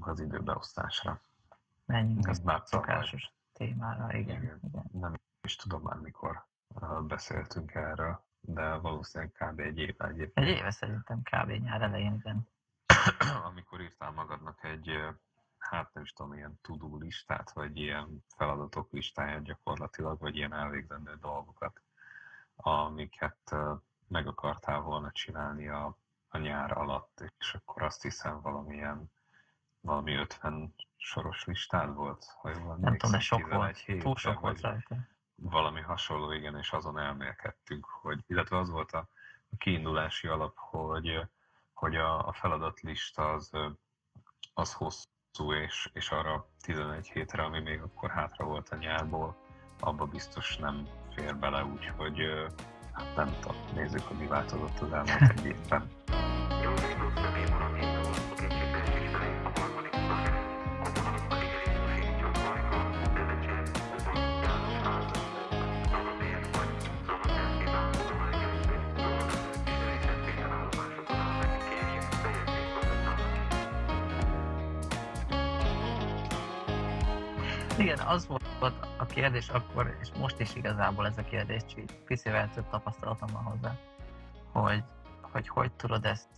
rátérünk az időbeosztásra. Menjünk Ez már szokásos témára, igen. Igen. igen. Nem is tudom már mikor beszéltünk erről, de valószínűleg kb. egy éve Egy egyébként. éve szerintem kb. nyár elején, igen. amikor írtál magadnak egy, hát nem is tudom, ilyen to-do listát, vagy ilyen feladatok listáját gyakorlatilag, vagy ilyen elvégzendő dolgokat, amiket ö, meg akartál volna csinálni a, a nyár alatt, és akkor azt hiszem valamilyen, valami 50 soros listád volt, ha jól Nem tudom, de sok volt. 11 hétre, Túl sok volt rajta. valami hasonló, igen, és azon elmélkedtünk, hogy, illetve az volt a, a kiindulási alap, hogy, hogy a, a feladatlista az, az hosszú, és, és arra 11 hétre, ami még akkor hátra volt a nyárból, abba biztos nem fér bele, úgyhogy hát nem tudom, nézzük, hogy mi változott az elmúlt egy évben. Igen, az volt a kérdés akkor, és most is igazából ez a kérdés, csak így picivel több tapasztalatom van hozzá, hogy, hogy hogy tudod ezt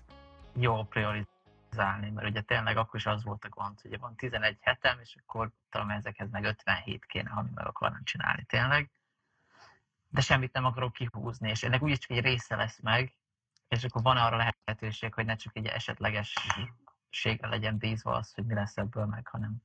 jól priorizálni, mert ugye tényleg akkor is az volt a gond, hogy van 11 hetem, és akkor talán ezekhez meg 57 kéne, ami meg akarnám csinálni tényleg, de semmit nem akarok kihúzni, és ennek úgyis csak egy része lesz meg, és akkor van arra lehetőség, hogy ne csak egy esetlegességre legyen bízva az, hogy mi lesz ebből meg, hanem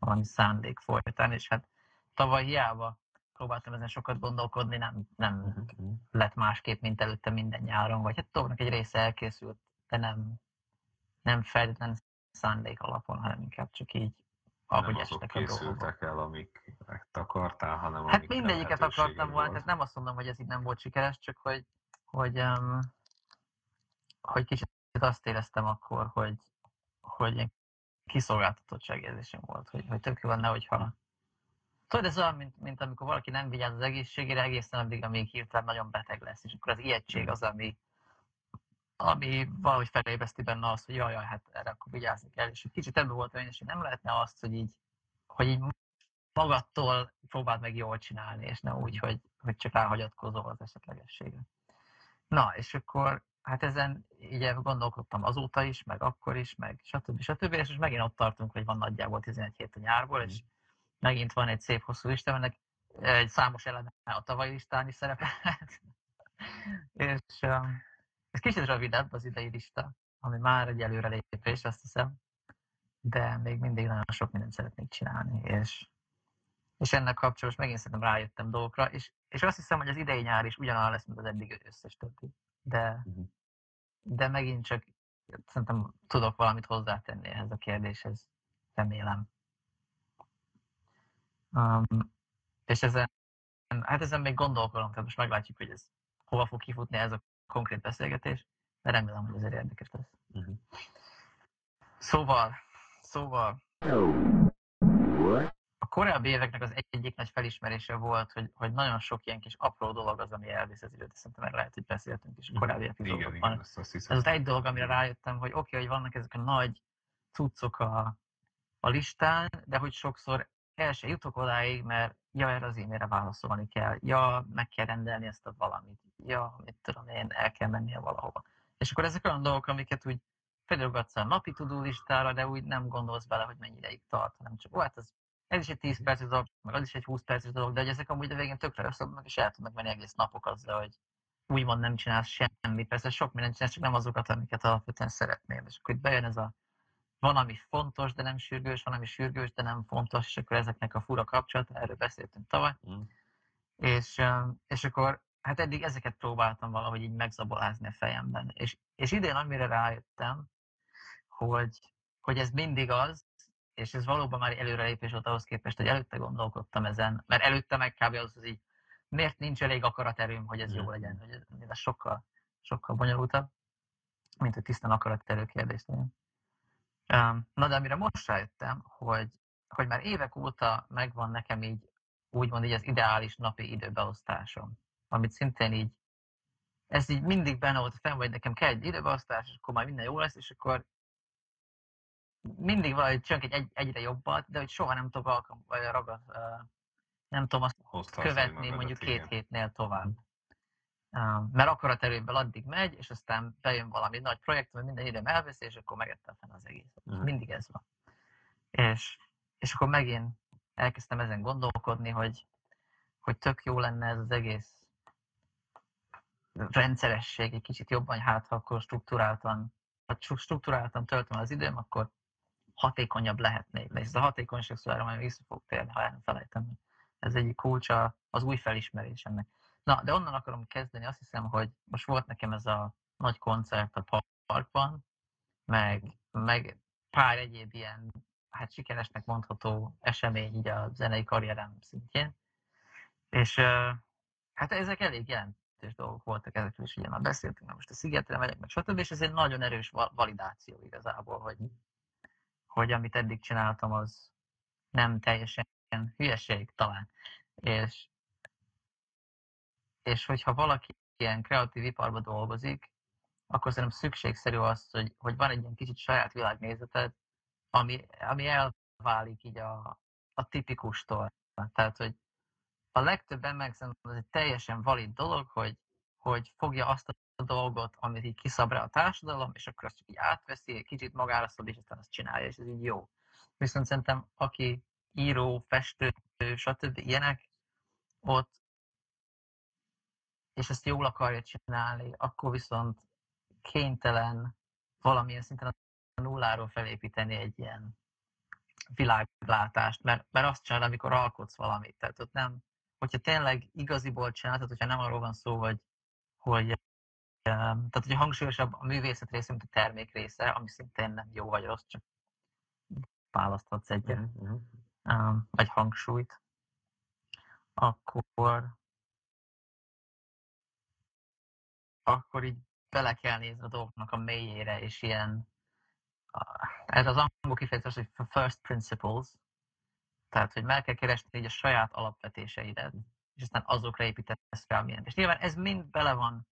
valami szándék folytán, és hát tavaly hiába próbáltam ezen sokat gondolkodni, nem, nem lett másképp, mint előtte minden nyáron, vagy hát dolgnak egy része elkészült, de nem, nem feltétlenül szándék alapon, hanem inkább csak így, ahogy nem azok készültek el, amiket akartál, hanem Hát mindegyiket akartam volna, tehát nem azt mondom, hogy ez így nem volt sikeres, csak hogy, hogy, um, hogy kicsit azt éreztem akkor, hogy, hogy ilyen kiszolgáltatottságérzésem volt, hogy, hogy tök jó lenne, hogyha Tudod, ez olyan, mint, mint amikor valaki nem vigyáz az egészségére egészen addig, amíg hirtelen nagyon beteg lesz, és akkor az ijegység az, ami, ami valahogy felébreszti benne azt, hogy jaj, jaj, hát erre akkor vigyázni kell. És egy kicsit ebben volt olyan is, hogy nem lehetne azt, hogy így, hogy így magadtól próbáld meg jól csinálni, és ne úgy, hogy, hogy csak ráhagyatkozol az esetlegességre. Na, és akkor hát ezen így gondolkodtam azóta is, meg akkor is, meg stb. stb. És most megint ott tartunk, hogy van nagyjából 11 hét a nyárból, és megint van egy szép hosszú lista, ennek egy számos eleme a tavalyi listán is szerepelhet. és um, ez kicsit rövidebb az idei lista, ami már egy előrelépés, azt hiszem, de még mindig nagyon sok mindent szeretnék csinálni, és, és ennek kapcsolatban megint szerintem rájöttem dolgokra, és, és azt hiszem, hogy az idei nyár is ugyanolyan lesz, mint az eddig összes többi. De, Mhm. De megint csak szerintem tudok valamit hozzátenni ehhez a kérdéshez, remélem. Um, és ezen, hát ezen még gondolkodom, tehát most meglátjuk, hogy ez hova fog kifutni ez a konkrét beszélgetés, de remélem, hogy ez érdekes lesz. Mhm. Szóval, szóval, korábbi éveknek az egyik nagy felismerése volt, hogy, hogy nagyon sok ilyen kis apró dolog az, ami elvisz az időt, szerintem erre lehet, hogy beszéltünk is a korábbi epizódokban. igen, azt. Ez az egy dolog, amire rájöttem, hogy oké, okay, hogy vannak ezek a nagy cuccok a, a listán, de hogy sokszor el se jutok odáig, mert ja, erre az e-mailre válaszolni kell, ja, meg kell rendelni ezt a valamit, ja, mit tudom én, el kell mennie valahova. És akkor ezek olyan dolgok, amiket úgy felülgatsz a napi tudó listára, de úgy nem gondolsz bele, hogy mennyi ideig tart, hanem csak, ó, hát ez, ez is egy 10 perces dolog, meg az is egy 20 perces dolog, de hogy ezek amúgy a végén tökre összeadnak, és el tudnak menni egész napok azzal, hogy úgymond nem csinálsz semmit. Persze sok mindent csinálsz, csak nem azokat, amiket alapvetően szeretnél. És akkor itt bejön ez a van, ami fontos, de nem sürgős, van, ami sürgős, de nem fontos, és akkor ezeknek a fura kapcsolat, erről beszéltünk tavaly. Mm. És, és akkor hát eddig ezeket próbáltam valahogy így megzabolázni a fejemben. És, és idén amire rájöttem, hogy, hogy ez mindig az, és ez valóban már előrelépés volt ahhoz képest, hogy előtte gondolkodtam ezen, mert előtte meg kb. az, hogy így, miért nincs elég akaraterőm, hogy ez jó Mhm. legyen, hogy ez, sokkal, sokkal bonyolultabb, mint hogy tisztán akaraterő kérdés legyen. Na de amire most rájöttem, hogy, hogy már évek óta megvan nekem így, úgymond így az ideális napi időbeosztásom, amit szintén így, ez így mindig benne volt fenn, hogy nekem kell egy időbeosztás, és akkor már minden jó lesz, és akkor mindig valahogy csak egy, egy, egyre jobbat, de hogy soha nem tudok alkalm, vagy ragad, nem tudom azt Hozta követni mondjuk két igen. hétnél tovább. Mert akarat erőből addig megy, és aztán bejön valami nagy projekt, ami minden időm elveszi, és akkor megettem fel az egészet. Mhm. Mindig ez van. És, és akkor megint elkezdtem ezen gondolkodni, hogy, hogy tök jó lenne ez az egész rendszeresség, egy kicsit jobban, hát ha akkor struktúráltan, ha struktúráltan töltöm az időm, akkor hatékonyabb lehetnék. De ez a hatékonyság szóra majd vissza fog térni, ha el. Ez egyik kulcsa az új felismerés ennek. Na, de onnan akarom kezdeni, azt hiszem, hogy most volt nekem ez a nagy koncert a parkban, meg, meg pár egyéb ilyen, hát sikeresnek mondható esemény így a zenei karrierem szintjén. És hát ezek elég jelentős dolgok voltak, ezekről is ugye már beszéltünk, mert most a szigetre megyek, meg stb. És ez egy nagyon erős validáció igazából, hogy, hogy amit eddig csináltam, az nem teljesen hülyeség talán. És, és hogyha valaki ilyen kreatív iparban dolgozik, akkor szerintem szükségszerű az, hogy, hogy van egy ilyen kicsit saját világnézeted, ami, ami elválik így a, a tipikustól. Tehát, hogy a legtöbb ember szerintem ez egy teljesen valid dolog, hogy, hogy fogja azt dolgot, amit így kiszab rá a társadalom, és akkor azt csak így átveszi, kicsit magára szab, és aztán azt csinálja, és ez így jó. Viszont szerintem, aki író, festő, stb. ilyenek, ott, és ezt jól akarja csinálni, akkor viszont kénytelen valamilyen szinten a nulláról felépíteni egy ilyen világlátást, mert, mert azt csinálod, amikor alkotsz valamit. Tehát ott nem, hogyha tényleg igaziból csinálod, hogyha nem arról van szó, hogy, hogy tehát, hogy hangsúlyosabb a művészet része, mint a termék része, ami szintén nem jó vagy rossz, csak választhatsz Mhm, mhm. um, vagy hangsúlyt, akkor akkor így bele kell nézni a dolgoknak a mélyére, és ilyen, ez az angol kifejezés, hogy first principles, tehát, hogy meg kell keresni így a saját alapvetéseidet, és aztán azokra építesz fel mindent. És nyilván ez mind bele van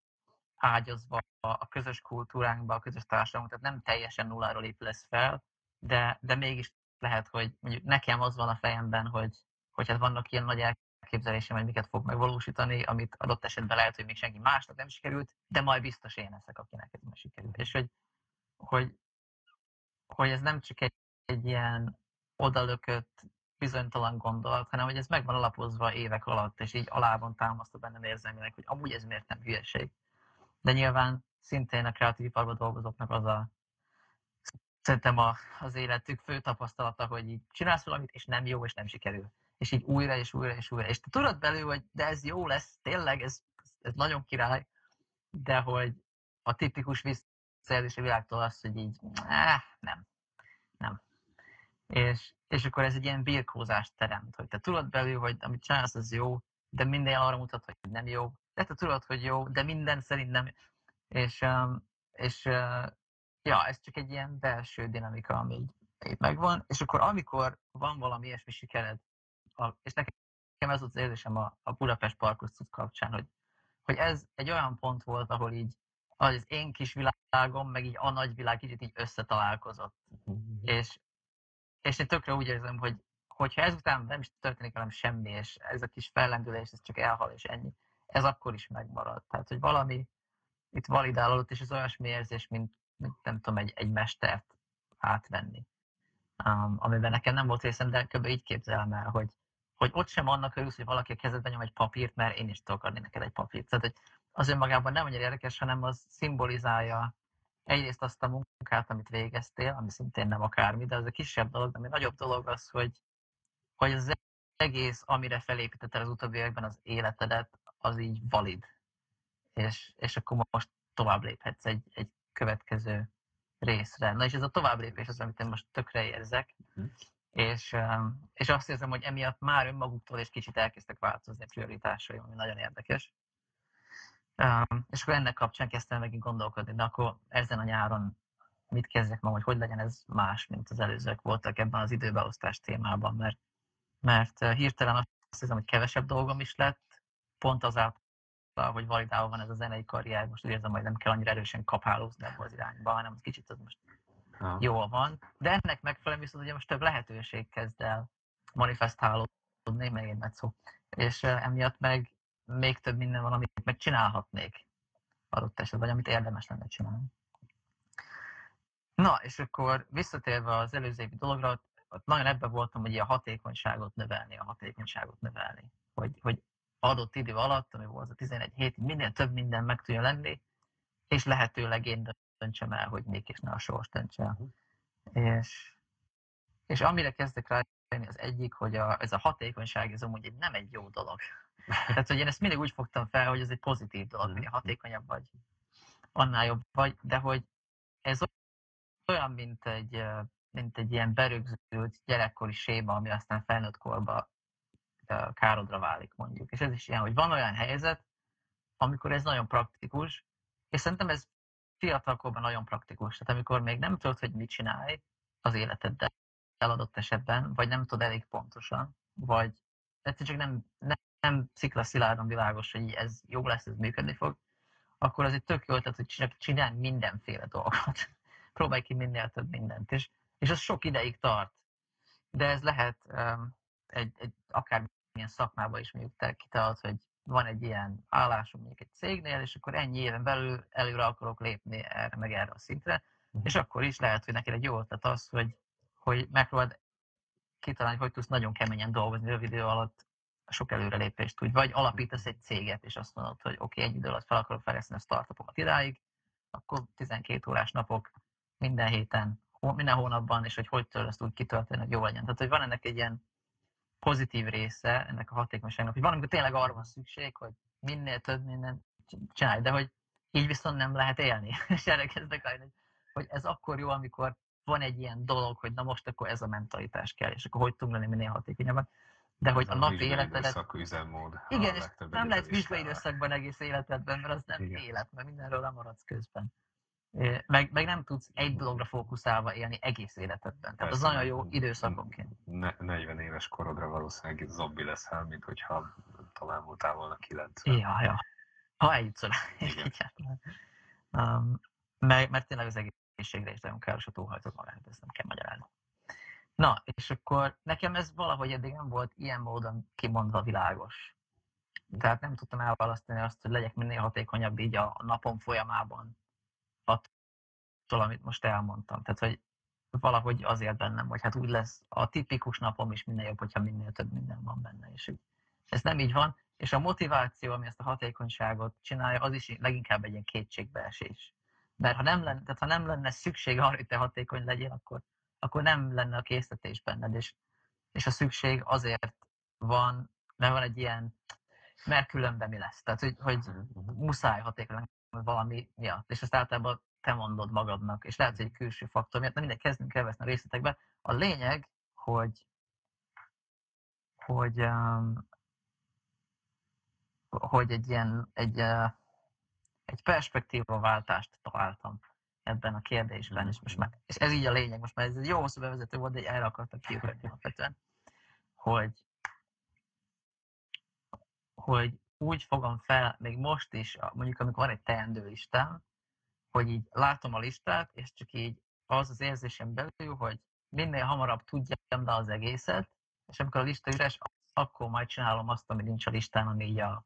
ágyazva a közös kultúránkba, a közös társadalomba, tehát nem teljesen nulláról épülesz fel, de, de mégis lehet, hogy mondjuk nekem az van a fejemben, hogy, hogy hát vannak ilyen nagy elképzelésem, hogy miket fog megvalósítani, amit adott esetben lehet, hogy még senki másnak nem sikerült, de majd biztos én leszek, akinek ez meg sikerült. És hogy, hogy, hogy ez nem csak egy, egy ilyen odalökött, bizonytalan gondolat, hanem hogy ez meg van alapozva évek alatt, és így alá van támasztva bennem érzelmileg, hogy amúgy ez miért nem hülyeség. De nyilván szintén a kreatív iparban dolgozóknak az a szerintem a, az életük fő tapasztalata, hogy így csinálsz valamit, és nem jó, és nem sikerül. És így újra, és újra, és újra. És te tudod belül, hogy de ez jó lesz, tényleg, ez, ez nagyon király, de hogy a tipikus visszajelzési világtól az, hogy így, eh, nem, nem. És, és akkor ez egy ilyen birkózást teremt, hogy te tudod belül, hogy amit csinálsz, az jó, de minden arra mutat, hogy nem jó. De te tudod, hogy jó, de minden szerint nem. És, és ja, ez csak egy ilyen belső dinamika, ami így, így megvan. És akkor amikor van valami ilyesmi sikered, a, és nekem ez az érzésem a, a Budapest Parkosztus kapcsán, hogy, hogy ez egy olyan pont volt, ahol így az én kis világom, meg így a nagy világ kicsit így összetalálkozott. És, és én tökre úgy érzem, hogy hogyha ezután nem is történik velem semmi, és ez a kis fellendülés, ez csak elhal, és ennyi, ez akkor is megmarad. Tehát, hogy valami itt validálódott, és ez olyasmi érzés, mint, mint nem tudom, egy, egy mestert átvenni. Um, amiben nekem nem volt részem, de kb. így képzelem el, hogy, hogy ott sem annak örülsz, hogy valaki a kezedben nyom egy papírt, mert én is tudok adni neked egy papírt. Tehát, hogy az önmagában nem annyira érdekes, hanem az szimbolizálja egyrészt azt a munkát, amit végeztél, ami szintén nem akármi, de az a kisebb dolog, ami nagyobb dolog az, hogy, hogy az egész, amire felépítetted az utóbbi években az életedet, az így valid. És, és akkor most tovább léphetsz egy, egy következő részre. Na és ez a tovább lépés az, amit én most tökre érzek, Mhm. és, um, és azt érzem, hogy emiatt már önmaguktól és kicsit elkezdtek változni a prioritásaim, ami nagyon érdekes. Um, és akkor ennek kapcsán kezdtem megint gondolkodni, de akkor ezen a nyáron mit kezdjek ma, hogy hogy legyen ez más, mint az előzők voltak ebben az időbeosztás témában, mert, mert uh, hirtelen azt hiszem, hogy kevesebb dolgom is lett, pont azáltal, hogy validálva van ez a zenei karrier, most úgy érzem, hogy nem kell annyira erősen kapálózni abba az irányba, hanem kicsit az most ha. jól van, de ennek megfelelően viszont ugye most több lehetőség kezd el manifestálódni, meg egy szó, és emiatt meg még több minden van, amit megcsinálhatnék adott esetben, vagy amit érdemes lenne csinálni. Na, és akkor visszatérve az előző évi dologra, ott nagyon ebben voltam, hogy a hatékonyságot növelni, a hatékonyságot növelni. Hogy, hogy adott idő alatt, ami volt a 11 hét, minél több minden meg tudja lenni, és lehetőleg én döntsem el, hogy még és ne a sors döntse el. És, és amire kezdek rá az egyik, hogy a, ez a hatékonyság, ez amúgy nem egy jó dolog. Tehát, hogy én ezt mindig úgy fogtam fel, hogy ez egy pozitív dolog, minél hatékonyabb vagy, annál jobb vagy, de hogy ez olyan, mint egy, mint egy ilyen berögzült gyerekkori séma, ami aztán felnőtt korba károdra válik mondjuk. És ez is ilyen, hogy van olyan helyzet, amikor ez nagyon praktikus, és szerintem ez fiatalkorban nagyon praktikus. Tehát amikor még nem tudod, hogy mit csinálj az életeddel eladott esetben, vagy nem tudod elég pontosan, vagy egyszerűen csak nem, nem, nem sziklaszilárdan világos, hogy ez jó lesz, ez működni fog, akkor az egy tök jó ötlet, hogy csinálj mindenféle dolgot. Próbálj ki minél több mindent. És, és az sok ideig tart. De ez lehet um, egy, egy akár milyen szakmában is mondjuk te kitalált, hogy van egy ilyen állásom mondjuk egy cégnél, és akkor ennyi éven belül előre akarok lépni erre meg erre a szintre, uh-huh. és akkor is lehet, hogy neked egy jó ötlet az, hogy, hogy megpróbáld kitalálni, hogy tudsz nagyon keményen dolgozni rövid idő alatt sok előrelépést úgy, vagy alapítasz egy céget, és azt mondod, hogy oké, okay, egy idő alatt fel akarok fejleszteni a startupokat idáig, akkor 12 órás napok minden héten, minden hónapban, és hogy hogy tudod ezt úgy kitölteni, hogy jó legyen. Tehát, hogy van ennek egy ilyen pozitív része ennek a hatékonyságnak, hogy valamikor tényleg arra van szükség, hogy minél több minden csinálj, de hogy így viszont nem lehet élni. És erre kezdek hogy, hogy ez akkor jó, amikor van egy ilyen dolog, hogy na most akkor ez a mentalitás kell, és akkor hogy tudunk lenni minél hatékonyabban. De hogy a, a napi életedet... üzemmód. Igen, és nem lehet vizsgai időszakban egész életedben, mert az nem Igen. élet, mert mindenről lemaradsz közben. Meg, meg nem tudsz egy dologra fókuszálva élni egész életedben. Tehát az nagyon jó időszakonként. Ne, 40 éves korodra valószínűleg zombi leszel, mint hogyha talán voltál volna 90. Ja, ja. Ha eljutsz oda. um, meg, mert tényleg az egészségre is nagyon káros, a túlhajtod magát, ezt nem kell magyarázni. Na, és akkor nekem ez valahogy eddig nem volt ilyen módon kimondva világos. Tehát nem tudtam elválasztani azt, hogy legyek minél hatékonyabb így a napom folyamában, attól, amit most elmondtam. Tehát, hogy valahogy azért bennem, hogy hát úgy lesz a tipikus napom is minél jobb, hogyha minél több minden van benne. És ez nem így van, és a motiváció, ami ezt a hatékonyságot csinálja, az is leginkább egy ilyen kétségbeesés. Mert ha nem lenne, tehát ha nem lenne szükség arra, hogy te hatékony legyél, akkor, akkor nem lenne a készítés benned, és, és a szükség azért van, mert van egy ilyen, mert különben mi lesz. Tehát, hogy, hogy muszáj hatékony valami miatt, és ezt általában te mondod magadnak, és lehet, hogy egy külső faktor miatt, nem mindegy, kezdünk elveszni a részletekbe. A lényeg, hogy, hogy, hogy egy ilyen, egy, uh, egy perspektívaváltást találtam ebben a kérdésben, és, most már, és ez így a lényeg, most már ez egy jó hosszú bevezető volt, de erre akartak kiugrani alapvetően, hogy, hogy úgy fogom fel, még most is, mondjuk amikor van egy teendő listám, hogy így látom a listát, és csak így az az érzésem belül, hogy minél hamarabb tudjam be az egészet, és amikor a lista üres, akkor majd csinálom azt, ami nincs a listán, ami így a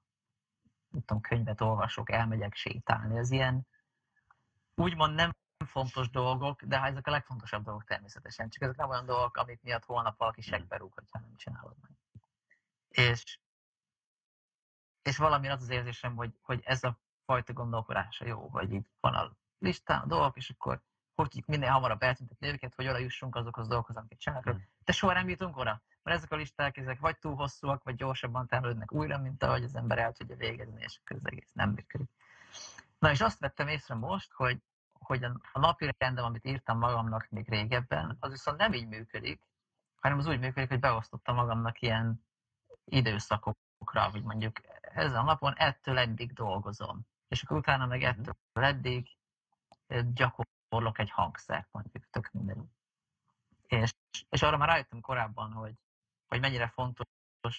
nem tudom, könyvet olvasok, elmegyek sétálni. Ez ilyen úgymond nem fontos dolgok, de hát ezek a legfontosabb dolgok természetesen. Csak ezek nem olyan dolgok, amit miatt holnap valaki segbe rúg, hogyha nem csinálod meg. És és valami az az érzésem, hogy, hogy ez a fajta gondolkodása jó, hogy így van a listán a dolgok, és akkor hogy tudjuk minél hamarabb eltüntetni őket, hogy oda jussunk azokhoz a dolgokhoz, amiket csinálunk. De soha nem jutunk oda, mert ezek a listák ezek vagy túl hosszúak, vagy gyorsabban termelődnek újra, mint ahogy az ember el tudja végezni, és az egész nem működik. Na és azt vettem észre most, hogy, hogy a napi rendem, amit írtam magamnak még régebben, az viszont nem így működik, hanem az úgy működik, hogy beosztottam magamnak ilyen időszakok napokra, hogy mondjuk ezen a napon ettől eddig dolgozom, és akkor utána meg ettől eddig gyakorlok egy hangszert, mondjuk, tök mindegy. És, és arra már rájöttem korábban, hogy, hogy mennyire fontos,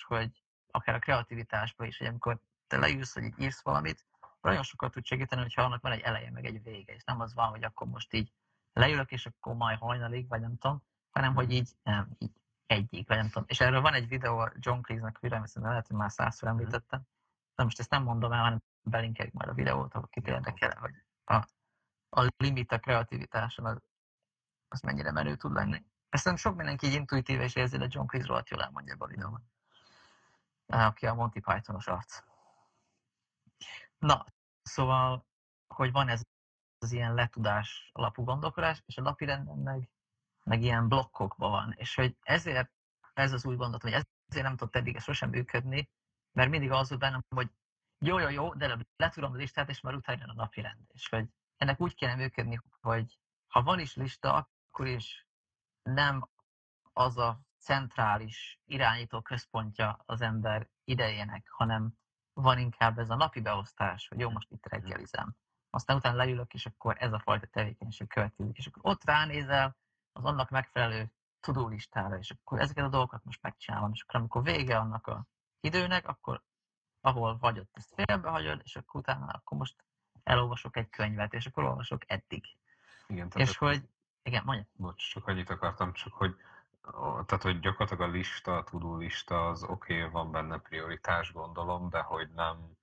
hogy akár a kreativitásban is, hogy amikor te leülsz, hogy így írsz valamit, nagyon sokat tud segíteni, hogyha annak van egy eleje, meg egy vége, és nem az van, hogy akkor most így leülök, és akkor majd hajnalig, vagy nem tudom, hanem hogy így, nem, így egyik, vagy nem tudom. És erről van egy videó John Cleese-nek viszont lehet, hogy már százszor említettem. De most ezt nem mondom el, hanem belinkeljük majd a videót, ahol kit érdekel, hogy a, a limit a kreativitáson az, az mennyire menő tud lenni. Ezt sok mindenki így intuitív és érzi, de John Cleese rohadt jól elmondja a videóban. Aki a Monty Pythonos arc. Na, szóval, hogy van ez az ilyen letudás alapú gondolkodás, és a napirenden meg, meg ilyen blokkokban van. És hogy ezért ez az új gondot, hogy ezért nem tudott eddig sosem működni, mert mindig az volt bennem, hogy jó, jó, jó, de letudom a listát, és már utána a napi rend. És hogy ennek úgy kéne működni, hogy ha van is lista, akkor is nem az a centrális irányító központja az ember idejének, hanem van inkább ez a napi beosztás, hogy jó, most itt reggelizem. Aztán utána leülök, és akkor ez a fajta tevékenység következik. És akkor ott ránézel az annak megfelelő tudulistára, és akkor ezeket a dolgokat most megcsinálom. És akkor amikor vége annak a időnek, akkor ahol vagy ott ezt félbehagyod, és akkor utána akkor most elolvasok egy könyvet, és akkor olvasok eddig. Igen, tehát és hogy, igen, mondja. Bocs, csak annyit akartam, csak hogy tehát, hogy gyakorlatilag a lista, a tudó lista az oké, okay, van benne prioritás, gondolom, de hogy nem,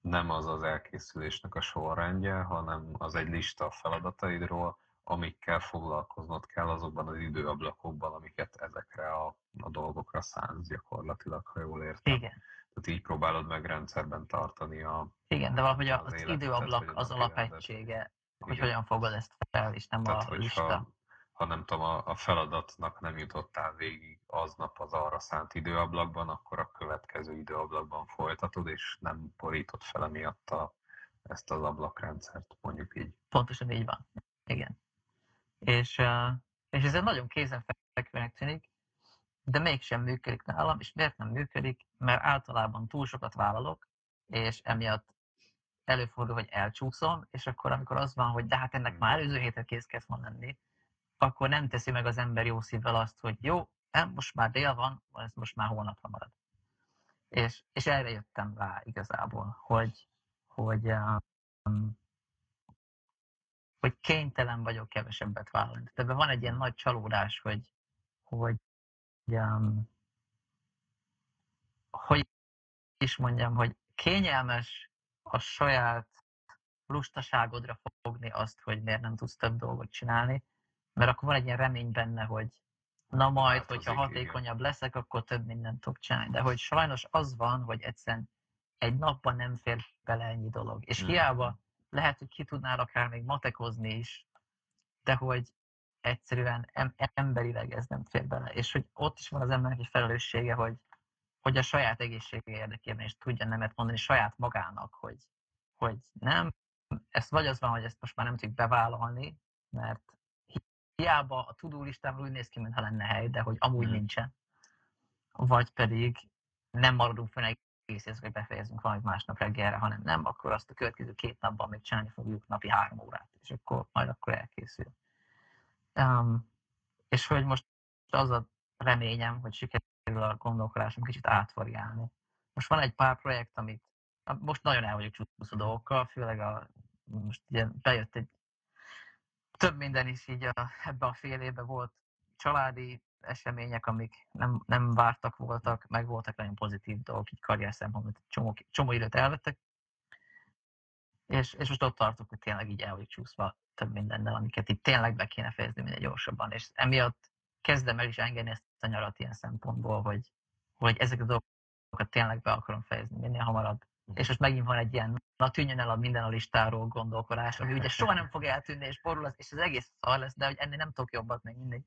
nem az az elkészülésnek a sorrendje, hanem az egy lista a feladataidról, amikkel foglalkoznod kell azokban az időablakokban, amiket ezekre a, a dolgokra szánsz gyakorlatilag, ha jól értem. Igen. Tehát így próbálod meg rendszerben tartani a Igen, de valahogy az, az időablak az alapegysége, hogy hogyan fogod ezt fel, és nem Tehát, a lista ha nem tudom, a, a feladatnak nem jutottál végig aznap az arra szánt időablakban, akkor a következő időablakban folytatod, és nem borított fel emiatt a, ezt az ablakrendszert, mondjuk így. Pontosan így van. Igen. És, és ez egy nagyon kézenfekvőnek tűnik, de mégsem működik nálam, és miért nem működik? Mert általában túl sokat vállalok, és emiatt előfordul, hogy elcsúszom, és akkor amikor az van, hogy de hát ennek már előző héten kész kellett volna lenni, akkor nem teszi meg az ember jó szívvel azt, hogy jó, nem, most már dél van, ez most már hónapra marad. És, és erre jöttem rá igazából, hogy, hogy, um, hogy kénytelen vagyok kevesebbet vállalni. Tehát ebben van egy ilyen nagy csalódás, hogy, hogy, um, hogy is mondjam, hogy kényelmes a saját lustaságodra fogni azt, hogy miért nem tudsz több dolgot csinálni, mert akkor van egy ilyen remény benne, hogy na majd, hát hogyha hatékonyabb igen. leszek, akkor több mindent tudok csinálni. De hogy sajnos az van, hogy egyszerűen egy napban nem fér bele ennyi dolog. És hmm. hiába lehet, hogy ki tudnál akár még matekozni is, de hogy egyszerűen em- emberileg ez nem fér bele. És hogy ott is van az embernek egy felelőssége, hogy, hogy a saját egészsége érdekében is tudja nemet mondani saját magának, hogy, hogy nem, ez vagy az van, hogy ezt most már nem tudjuk bevállalni, mert hiába a tudó listámról úgy néz ki, mintha lenne hely, de hogy amúgy mm. nincsen. Vagy pedig nem maradunk fel egész hogy befejezünk valamit másnap reggelre, hanem nem, akkor azt a következő két napban még csinálni fogjuk napi három órát, és akkor majd akkor elkészül. Um, és hogy most az a reményem, hogy sikerül a gondolkodásom kicsit átvariálni. Most van egy pár projekt, amit most nagyon el vagyok csúszó dolgokkal, főleg a, most ugye bejött egy több minden is így a, ebbe a fél évben volt családi események, amik nem, nem vártak voltak, meg voltak nagyon pozitív dolgok, így karrier szempontból, csomó, csomó időt elvettek. És, és most ott tartok, hogy tényleg így el vagyok csúszva több mindennel, amiket itt tényleg be kéne fejezni minél gyorsabban. És emiatt kezdem el is engedni ezt a nyarat ilyen szempontból, hogy, hogy ezek a dolgokat tényleg be akarom fejezni minél hamarabb. És most megint van egy ilyen, na tűnjön el a minden a listáról gondolkodás, ami ugye soha nem fog eltűnni, és borul az, és az egész szar lesz, de hogy ennél nem tudok jobbat még mindig.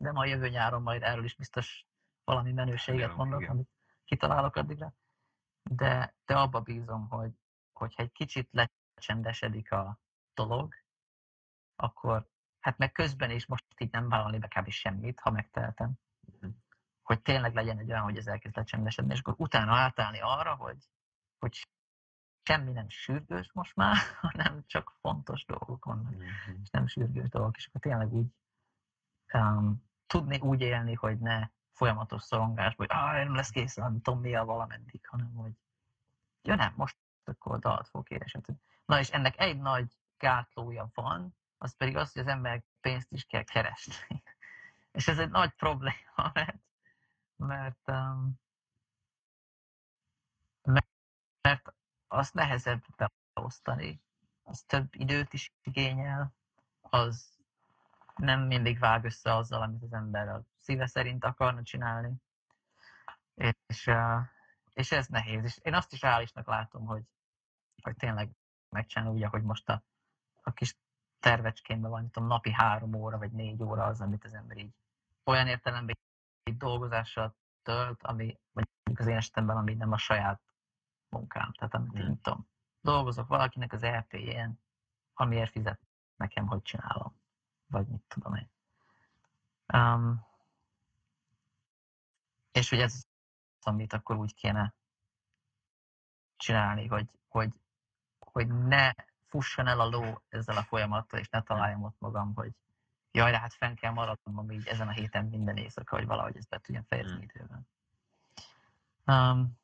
De majd jövő nyáron majd erről is biztos valami menőséget mondok, amit kitalálok addigra. De, de abba bízom, hogy hogyha egy kicsit lecsendesedik a dolog, akkor hát meg közben is most így nem vállalni be kb. semmit, ha megtehetem. Uh-huh. Hogy tényleg legyen egy olyan, hogy ez elkezd lecsendesedni, és akkor utána átállni arra, hogy hogy semmi nem sürgős most már, hanem csak fontos dolgok vannak, mm-hmm. és nem sürgős dolgok, és akkor tényleg úgy um, tudni úgy élni, hogy ne folyamatos szorongás, hogy ah, nem lesz kész, nem tudom mi a valameddig, hanem hogy ja nem, most akkor dalt fog éresedni. Na és ennek egy nagy gátlója van, az pedig az, hogy az emberek pénzt is kell keresni. És ez egy nagy probléma, mert, mert, um, mert, mert azt nehezebb beosztani, az több időt is igényel, az nem mindig vág össze azzal, amit az ember a szíve szerint akarna csinálni. És, és ez nehéz. És én azt is reálisnak látom, hogy, hogy tényleg megcsinálni úgy, ahogy most a, a kis tervecskénben van, tudom, napi három óra vagy négy óra az, amit az ember így olyan értelemben egy dolgozással tölt, ami mondjuk az én esetemben, ami nem a saját munkám. Tehát amit hmm. én tudom, dolgozok valakinek az LP-jén, amiért fizet nekem, hogy csinálom. Vagy mit tudom én. Um, és hogy ez amit akkor úgy kéne csinálni, hogy, hogy, hogy ne fusson el a ló ezzel a folyamattal, és ne találjam ott magam, hogy jaj, de hát fenn kell maradnom így ezen a héten minden éjszaka, hogy valahogy ezt be tudjam fejezni hmm. időben. Um,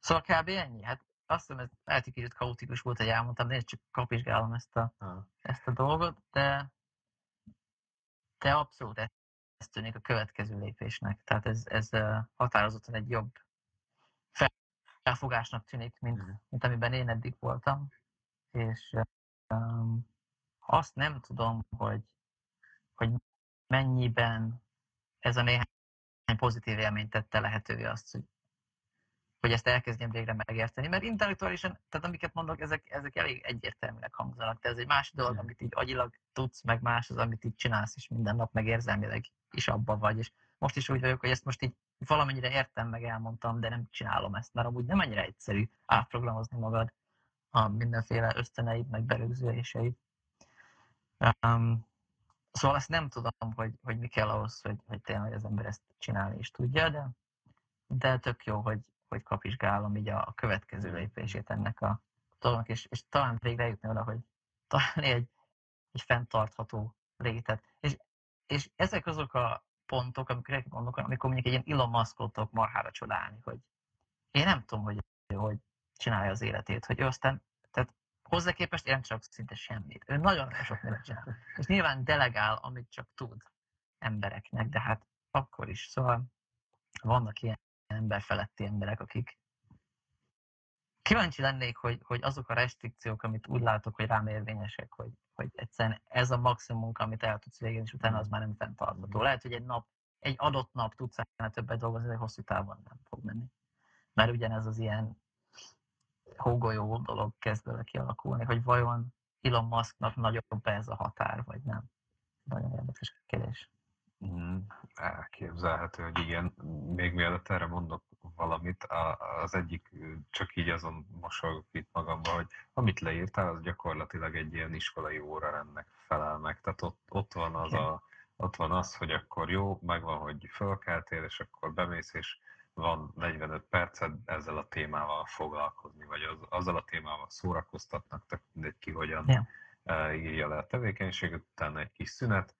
szóval kb. ennyi. Hát azt hiszem, ez lehet, hogy kicsit kaotikus volt, hogy elmondtam, de én csak kapizsgálom ezt a, hmm. ezt a dolgot, de, de abszolút ez, ez tűnik a következő lépésnek. Tehát ez, ez határozottan egy jobb felfogásnak tűnik, mint, mint amiben én eddig voltam. És um, azt nem tudom, hogy hogy mennyiben ez a néhány pozitív élményt tette lehetővé azt, hogy, hogy ezt elkezdjem végre megérteni. Mert intellektuálisan, tehát amiket mondok, ezek, ezek elég egyértelműnek hangzanak. De ez egy másik dolog, amit így agyilag tudsz, meg más az, amit így csinálsz, és minden nap meg érzelmileg is abba vagy. És most is úgy vagyok, hogy ezt most így valamennyire értem, meg elmondtam, de nem csinálom ezt, mert amúgy nem annyira egyszerű átprogramozni magad a mindenféle ösztöneid, meg berögzüléseid. Um, Szóval ezt nem tudom, hogy, hogy mi kell ahhoz, hogy, hogy tényleg az ember ezt csinálni is tudja, de, de tök jó, hogy, hogy kapizsgálom így a, a következő lépését ennek a dolognak, és, és talán végre jutni oda, hogy találni egy, egy fenntartható létet. És, és ezek azok a pontok, amikor mondok, amikor mondjuk egy ilyen Elon marhára csodálni, hogy én nem tudom, hogy, hogy csinálja az életét, hogy ő aztán hozzá képest én csak szinte semmit. Ő nagyon sok mindent csinál. És nyilván delegál, amit csak tud embereknek, de hát akkor is. Szóval vannak ilyen ember feletti emberek, akik kíváncsi lennék, hogy, hogy azok a restrikciók, amit úgy látok, hogy rám érvényesek, hogy, hogy egyszerűen ez a maximum, amit el tudsz végezni, és utána az már nem fenntartható. Lehet, hogy egy nap, egy adott nap tudsz többet dolgozni, de hosszú távon nem fog menni. Mert ugyanez az ilyen hógolyó dolog kezd vele kialakulni, hogy vajon Elon Musknak nagyobb ez a határ, vagy nem. Nagyon érdekes kérdés. Mm, elképzelhető, hogy igen. Még mielőtt erre mondok valamit, az egyik, csak így azon mosolygok itt magamban, hogy amit leírtál, az gyakorlatilag egy ilyen iskolai órarendnek felel meg. Tehát ott, ott van az a, ott van az, hogy akkor jó, megvan, hogy fölkeltél, és akkor bemész, és van 45 percet ezzel a témával foglalkozni, vagy az, azzal a témával szórakoztatnak, tök mindegy ki hogyan yeah. írja le a tevékenységet, utána egy kis szünet,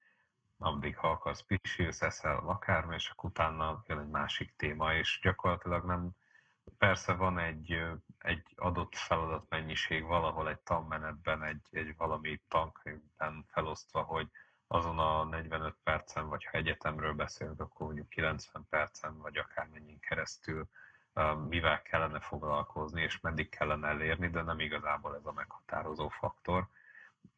addig ha akarsz pisilsz, eszel akármi, és akkor utána jön egy másik téma, és gyakorlatilag nem, persze van egy, egy adott feladatmennyiség valahol egy tanmenetben, egy, egy valami tankönyvben felosztva, hogy azon a 45 percen, vagy ha egyetemről beszélünk, akkor mondjuk 90 percen, vagy akármennyin keresztül mivel kellene foglalkozni, és meddig kellene elérni, de nem igazából ez a meghatározó faktor,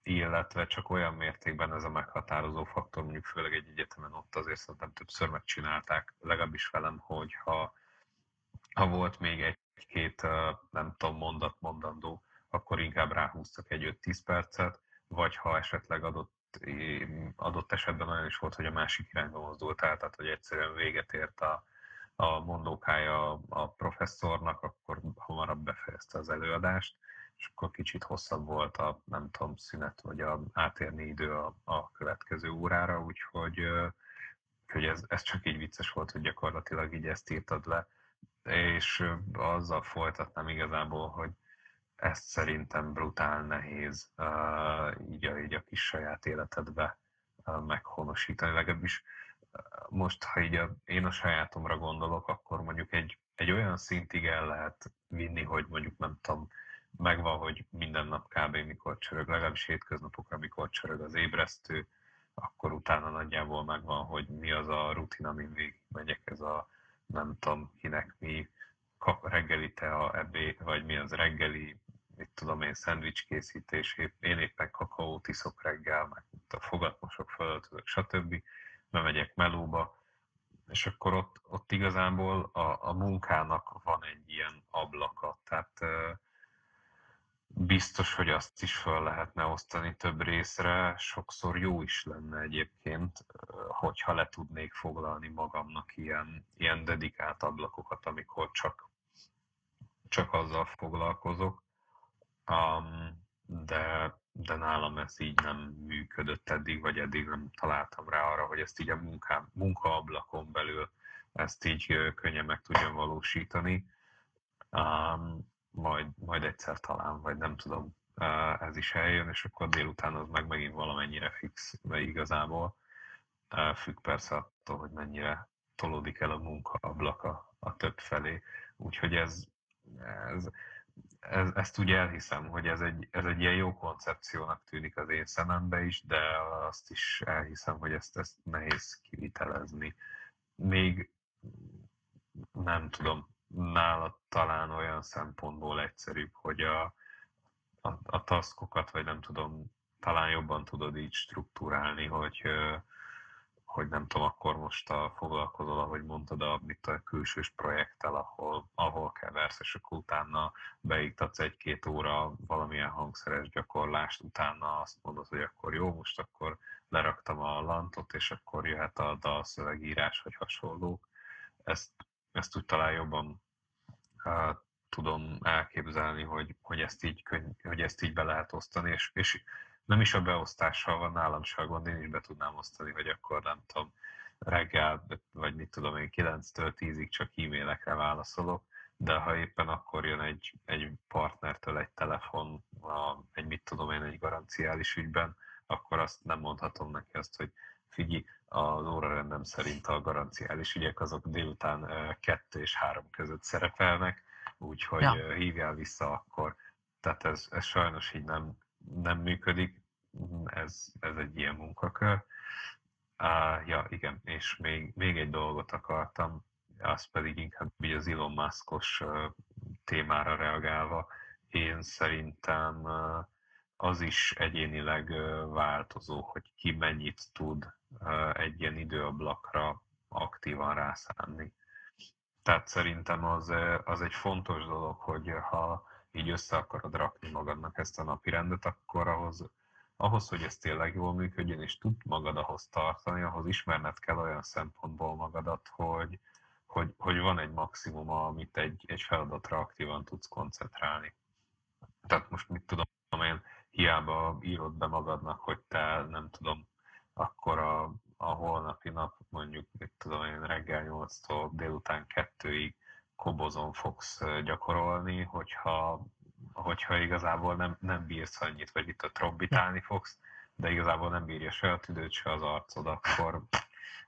illetve csak olyan mértékben ez a meghatározó faktor, mondjuk főleg egy egyetemen ott azért szerintem többször megcsinálták, legalábbis velem, hogy ha, ha volt még egy-két, nem tudom, mondat mondandó, akkor inkább ráhúztak egy 5-10 percet, vagy ha esetleg adott adott esetben olyan is volt, hogy a másik irányba mozdult el, tehát hogy egyszerűen véget ért a, a mondókája a professzornak, akkor hamarabb befejezte az előadást, és akkor kicsit hosszabb volt a, nem tudom, szünet, vagy a átérni idő a, a következő órára, úgyhogy hogy ez, ez csak így vicces volt, hogy gyakorlatilag így ezt írtad le, és azzal folytatnám igazából, hogy ezt szerintem brutál nehéz uh, így, a, így a kis saját életedbe uh, meghonosítani. Legalábbis most, ha így a, én a sajátomra gondolok, akkor mondjuk egy, egy olyan szintig el lehet vinni, hogy mondjuk nem tudom, megvan, hogy minden nap kb. mikor csörög, legalábbis hétköznapokra mikor csörög az ébresztő, akkor utána nagyjából megvan, hogy mi az a rutin, amin végig megyek, ez a nem tudom kinek mi, reggeli tea, ebé, vagy mi az reggeli, mit tudom én, szendvics készítés, én éppen kakaót iszok reggel, meg a fogatmosok, fölöltözök, stb. Bemegyek melóba, és akkor ott, ott igazából a, a munkának van egy ilyen ablaka, tehát biztos, hogy azt is fel lehetne osztani több részre, sokszor jó is lenne egyébként, hogyha le tudnék foglalni magamnak ilyen, ilyen dedikált ablakokat, amikor csak, csak azzal foglalkozok. Um, de, de nálam ez így nem működött eddig, vagy eddig nem találtam rá arra, hogy ezt így a munka, munkaablakon belül ezt így könnyen meg tudjam valósítani. Um, majd, majd egyszer talán, vagy nem tudom, ez is eljön, és akkor délután az meg megint valamennyire fix, mert igazából függ persze attól, hogy mennyire tolódik el a munkaablaka a több felé. Úgyhogy ez, ez, ez, ezt úgy elhiszem, hogy ez egy, ez egy ilyen jó koncepciónak tűnik az én szemembe is, de azt is elhiszem, hogy ezt, ezt nehéz kivitelezni. Még nem tudom, nála talán olyan szempontból egyszerűbb, hogy a, a, a taskokat, vagy nem tudom, talán jobban tudod így struktúrálni, hogy, hogy nem tudom, akkor most a, foglalkozol, ahogy mondtad, a, mit a külsős projekttel, ahol, ahol keversz, és akkor utána beiktatsz egy-két óra valamilyen hangszeres gyakorlást, utána azt mondod, hogy akkor jó, most akkor leraktam a lantot, és akkor jöhet a dalszövegírás, vagy hasonlók. Ezt ezt úgy talán jobban uh, tudom elképzelni, hogy, hogy, ezt így, hogy ezt így be lehet osztani, és, és nem is a beosztással van nálam se a gond, én is be tudnám osztani, hogy akkor nem tudom, reggel, vagy mit tudom én, 9-től 10-ig csak e-mailekre válaszolok, de ha éppen akkor jön egy, egy partnertől egy telefon, a, egy mit tudom én, egy garanciális ügyben, akkor azt nem mondhatom neki azt, hogy figyelj, az órarendem szerint a garanciális ügyek azok délután kettő és három között szerepelnek, úgyhogy ja. hívjál vissza akkor. Tehát ez, ez sajnos így nem, nem működik, ez, ez egy ilyen munkakör. Uh, ja, igen, és még, még egy dolgot akartam, az pedig inkább így az Elon Musk-os uh, témára reagálva. Én szerintem uh, az is egyénileg változó, hogy ki mennyit tud egy ilyen időablakra aktívan rászánni. Tehát szerintem az, az egy fontos dolog, hogy ha így össze akarod rakni magadnak ezt a napi rendet, akkor ahhoz, ahhoz, hogy ez tényleg jól működjön, és tud magad ahhoz tartani, ahhoz ismerned kell olyan szempontból magadat, hogy, hogy, hogy van egy maximum, amit egy, egy feladatra aktívan tudsz koncentrálni. Tehát most mit tudom én, hiába írod be magadnak, hogy te nem tudom, akkor a, a holnapi nap mondjuk, mit tudom én, reggel 8-tól délután 2-ig kobozon fogsz gyakorolni, hogyha, hogyha igazából nem, nem bírsz annyit, vagy itt a trombitálni fogsz, de igazából nem bírja se a tüdőt, se az arcod, akkor,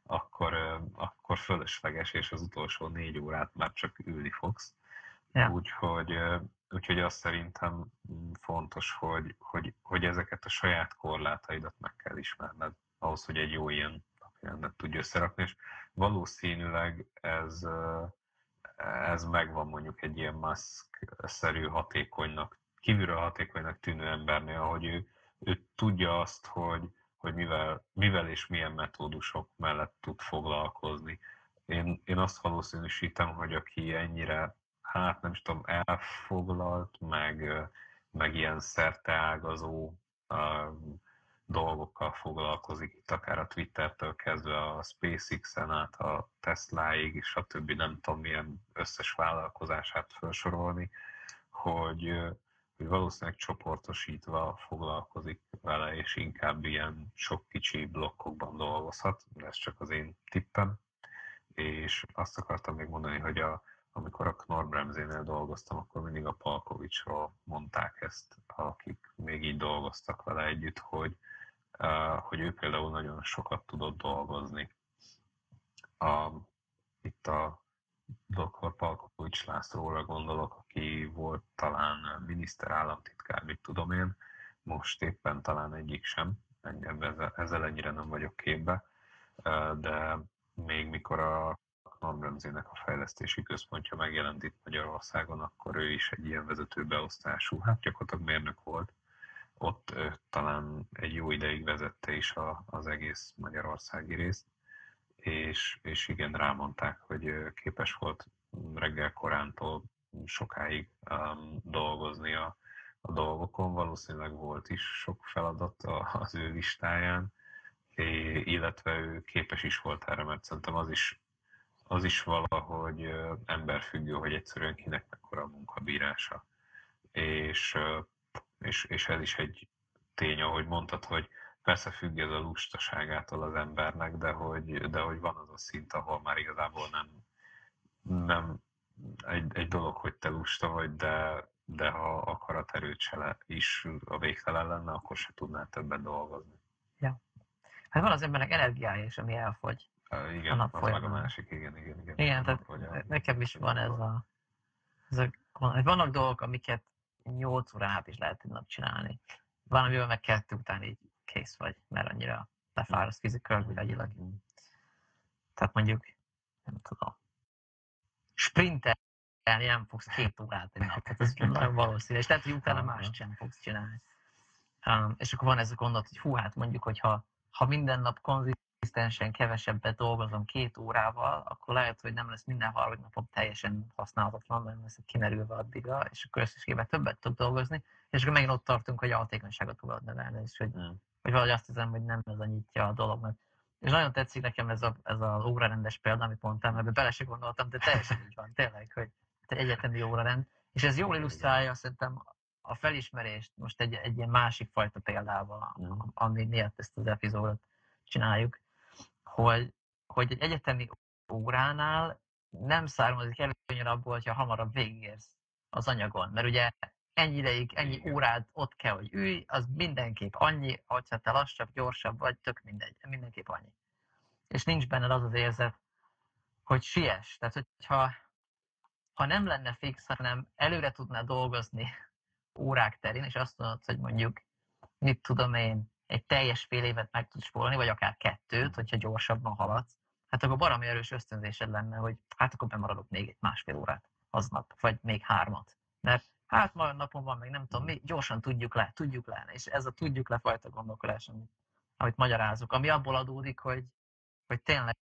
akkor, akkor fölösleges, és az utolsó négy órát már csak ülni fogsz. Ja. Úgyhogy, úgyhogy azt szerintem fontos, hogy, hogy, hogy ezeket a saját korlátaidat meg kell ismerned ahhoz, hogy egy jó ilyen napjelentet tudja összerakni, és valószínűleg ez, ez megvan mondjuk egy ilyen maszk-szerű hatékonynak, kívülről hatékonynak tűnő embernél, hogy ő, ő tudja azt, hogy, hogy mivel, mivel és milyen metódusok mellett tud foglalkozni. Én, én azt valószínűsítem, hogy aki ennyire, hát nem is tudom, elfoglalt, meg, meg ilyen szerteágazó dolgokkal foglalkozik, itt akár a Twittertől kezdve a SpaceX-en át a Tesláig, stb. nem tudom milyen összes vállalkozását felsorolni, hogy, hogy valószínűleg csoportosítva foglalkozik vele, és inkább ilyen sok kicsi blokkokban dolgozhat, ez csak az én tippem. És azt akartam még mondani, hogy a, amikor a Knorr Bremzénél dolgoztam, akkor mindig a Palkovicsról mondták ezt, akik még így dolgoztak vele együtt, hogy, hogy ő például nagyon sokat tudott dolgozni. A, itt a Dr. Kovics Lászlóra gondolok, aki volt talán miniszter, államtitkár, mit tudom én, most éppen talán egyik sem, ezzel, ezzel ennyire nem vagyok képbe, de még mikor a Namremzének a fejlesztési központja megjelent itt Magyarországon, akkor ő is egy ilyen vezetőbeosztású, hát gyakorlatilag mérnök volt. Ott talán egy jó ideig vezette is a, az egész magyarországi részt, és, és igen, rámondták, hogy képes volt reggel korántól sokáig um, dolgozni a, a dolgokon. Valószínűleg volt is sok feladat az ő listáján, illetve ő képes is volt erre, mert szerintem az is, az is valahogy emberfüggő, hogy egyszerűen kinek mekkora a munkabírása. És, és, és ez is egy tény, ahogy mondtad, hogy persze függ ez a lustaságától az embernek, de hogy, de hogy van az a szint, ahol már igazából nem, nem egy, egy dolog, hogy te lusta vagy, de, de ha akaraterőt se le, is a végtelen lenne, akkor se tudnál többet dolgozni. Ja. Hát van az embernek energiája is, ami elfogy. Igen, a nap az meg a másik, igen, igen, igen. Igen, tehát nekem is van ez a, ez a, vannak dolgok, amiket 8 órán át is lehet egy nap csinálni. Van, amivel meg kettő után így kész vagy, mert annyira lefárasz fizikailag, világilag. Tehát mondjuk, nem tudom, sprintelni nem fogsz két órát egy nap, tehát ez nagyon valószínű, és lehet, hogy utána más sem fogsz csinálni. Um, és akkor van ez a gondolat, hogy hú, hát mondjuk, hogyha ha minden nap konzisztensen kevesebbet dolgozom két órával, akkor lehet, hogy nem lesz minden harmadik napom teljesen használhatatlan, mert lesz kimerülve addigra, és akkor összességében többet tudok dolgozni, és akkor megint ott tartunk, hogy a hatékonyságot tudod növelni, és hogy, mm. hogy valahogy azt hiszem, hogy nem ez a nyitja a dolognak. És nagyon tetszik nekem ez, a, ez az órarendes példa, amit mondtam, mert bele se gondoltam, de teljesen így van, tényleg, hogy egy egyetemi órarend. És ez jól illusztrálja szerintem a felismerést most egy, egy ilyen másik fajta példával, mm. ami miatt ezt az epizódot csináljuk, hogy, hogy egy egyetemi óránál nem származik előnyör abból, hogyha hamarabb végigérsz az anyagon. Mert ugye ennyi ideig, ennyi Igen. órát ott kell, hogy ülj, az mindenképp annyi, hogyha te lassabb, gyorsabb vagy, tök mindegy, mindenképp annyi. És nincs benned az az érzet, hogy siess. Tehát, hogyha ha nem lenne fix, hanem előre tudnál dolgozni órák terén, és azt mondod, hogy mondjuk, mit tudom én, egy teljes fél évet meg tudsz spórolni, vagy akár kettőt, hogyha gyorsabban haladsz, hát akkor baromi erős ösztönzésed lenne, hogy hát akkor bemaradok még egy másfél órát aznap, vagy még hármat. Mert hát ma napon van, meg nem tudom mi, gyorsan tudjuk le, tudjuk le, és ez a tudjuk le fajta gondolkodás, amit, amit magyarázok, ami abból adódik, hogy, hogy tényleg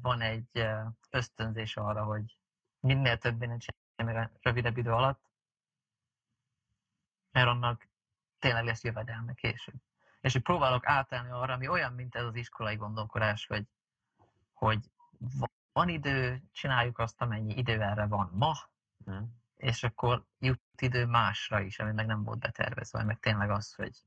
van egy ösztönzés arra, hogy minél több mindent a rövidebb idő alatt, mert annak tényleg lesz jövedelme később. És hogy próbálok átállni arra, ami olyan, mint ez az iskolai gondolkodás, hogy, hogy van idő, csináljuk azt, amennyi idő erre van ma, mm és akkor jut idő másra is, ami meg nem volt betervezve, meg tényleg az, hogy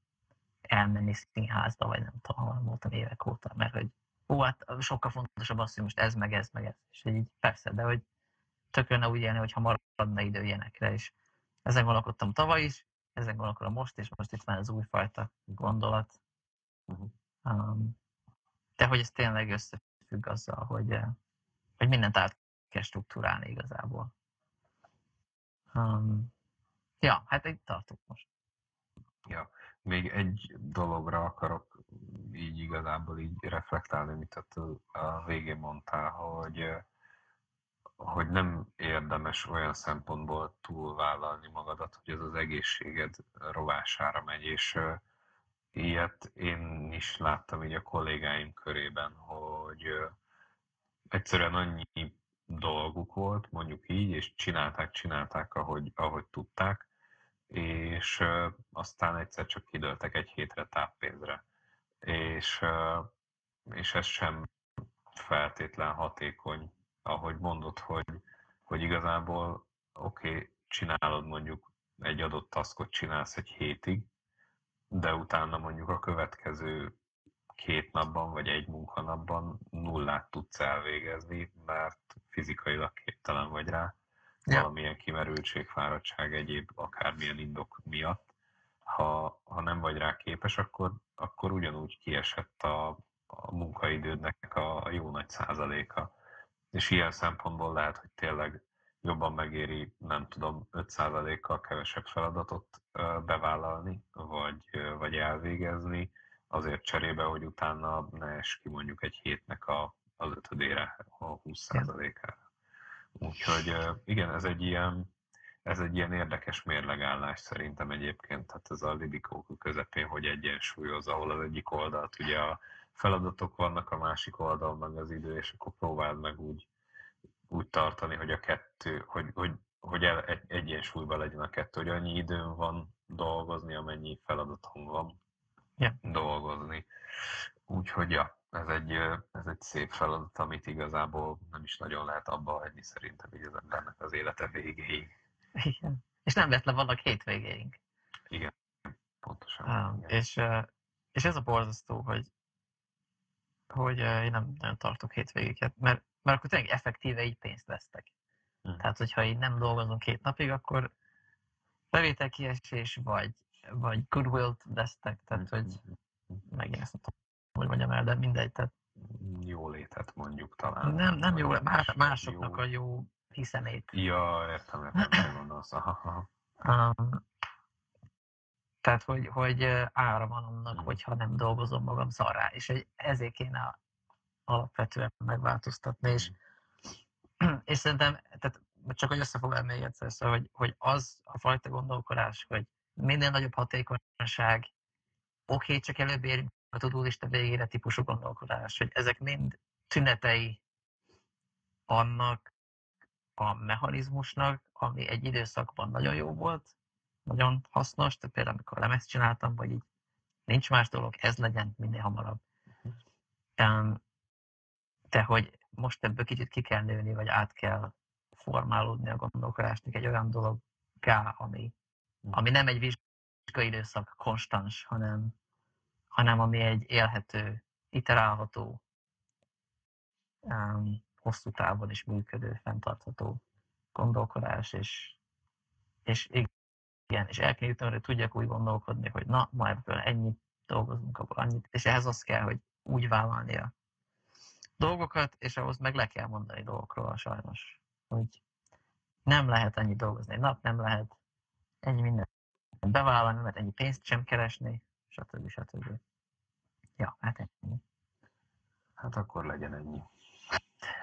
elmenni színházba, vagy nem tudom, hol voltam évek óta, mert hogy ó, hát sokkal fontosabb az, hogy most ez, meg ez, meg ez, és így persze, de hogy tök jönne úgy élni, hogyha maradna idő ilyenekre, és ezen gondolkodtam tavaly is, ezen gondolkodom most, és most itt van ez újfajta gondolat. Uh-huh. Um, de hogy ez tényleg összefügg azzal, hogy, eh, hogy mindent át kell struktúrálni igazából. Um, ja, hát itt tartok most. Ja, még egy dologra akarok így igazából így reflektálni, amit a végén mondtál, hogy, hogy nem érdemes olyan szempontból túlvállalni magadat, hogy ez az egészséged rovására megy, és ilyet én is láttam így a kollégáim körében, hogy egyszerűen annyi dolguk volt, mondjuk így, és csinálták, csinálták, ahogy, ahogy tudták, és aztán egyszer csak kidőltek egy hétre táppénzre. És, és ez sem feltétlen hatékony, ahogy mondod, hogy, hogy igazából oké, okay, csinálod mondjuk egy adott taskot csinálsz egy hétig, de utána mondjuk a következő két napban vagy egy munkanapban nullát tudsz elvégezni, mert fizikailag képtelen vagy rá, ja. valamilyen kimerültség, fáradtság, egyéb akármilyen indok miatt. Ha, ha nem vagy rá képes, akkor, akkor ugyanúgy kiesett a, a munkaidődnek a, a jó nagy százaléka. És ilyen szempontból lehet, hogy tényleg jobban megéri, nem tudom, 5%-kal kevesebb feladatot bevállalni, vagy, vagy elvégezni, azért cserébe, hogy utána ne es ki mondjuk egy hétnek a, az ötödére, a 20%-ára. Úgyhogy igen, ez egy ilyen, ez egy ilyen érdekes mérlegállás szerintem egyébként, tehát ez a Libikó közepén, hogy egyensúlyoz, ahol az egyik oldalt ugye a feladatok vannak, a másik oldal meg az idő, és akkor próbáld meg úgy, úgy tartani, hogy a kettő, hogy, hogy, hogy el, egy, egyensúlyban legyen a kettő, hogy annyi időm van dolgozni, amennyi feladatom van yeah. dolgozni. Úgyhogy ja, ez egy, ez egy szép feladat, amit igazából nem is nagyon lehet abba hagyni szerintem így az embernek az élete végéig. Igen. És nem le vannak hétvégéink. Igen, pontosan. Um, igen. És, és ez a borzasztó, hogy, hogy én nem nagyon tartok hétvégéket, mert, mert akkor tényleg effektíve így pénzt vesztek. Hmm. Tehát, hogyha így nem dolgozom két napig, akkor bevételkiesés, vagy, vagy goodwill-t vesztek, tehát, hogy megint ezt nem tudom, hogy mondjam el, de mindegy. Tehát... Jó létet mondjuk talán. Nem, nem jó, más, másoknak jó. a jó hiszemét. Ja, értem, értem, gondolsz. Um, tehát, hogy, hogy ára van annak, hmm. hogyha nem dolgozom magam szarrá, és hogy ezért kéne alapvetően megváltoztatni, és, hmm. és szerintem, tehát csak hogy összefoglalom még egyszer, szóval, hogy, hogy az a fajta gondolkodás, hogy minden nagyobb hatékonyság, oké, okay, csak előbb érünk a tudólista végére típusú gondolkodás, hogy ezek mind tünetei annak a mechanizmusnak, ami egy időszakban nagyon jó volt, nagyon hasznos, tehát például amikor lemezt csináltam, vagy így nincs más dolog, ez legyen minél hamarabb. De hogy most ebből kicsit ki kell nőni, vagy át kell formálódni a gondolkodásnak egy olyan dologgá, ami, ami nem egy vizsgai időszak konstans, hanem, hanem ami egy élhető, iterálható, um, hosszú távon is működő, fenntartható gondolkodás, és, és igen, és el kell jutni, hogy tudjak úgy gondolkodni, hogy na, ma ebből ennyit dolgozunk, akkor annyit, és ehhez az kell, hogy úgy vállalni a dolgokat, és ahhoz meg le kell mondani dolgokról sajnos, hogy nem lehet ennyi dolgozni egy nap, nem lehet ennyi mindent bevállalni, nem lehet ennyi pénzt sem keresni, stb. stb. Ja, hát ennyi. Hát akkor legyen ennyi.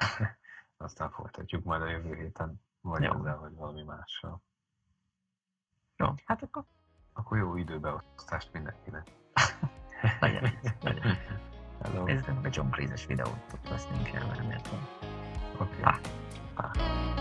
Aztán folytatjuk majd a jövő héten, vagy Jó. ezzel, vagy valami mással. Jó, hát akkor... Akkor jó időbeosztást mindenkinek. legyen. Hello. Nézzük meg a John Cleese-es videót, ott lesz nincs el, mert Oké. Okay.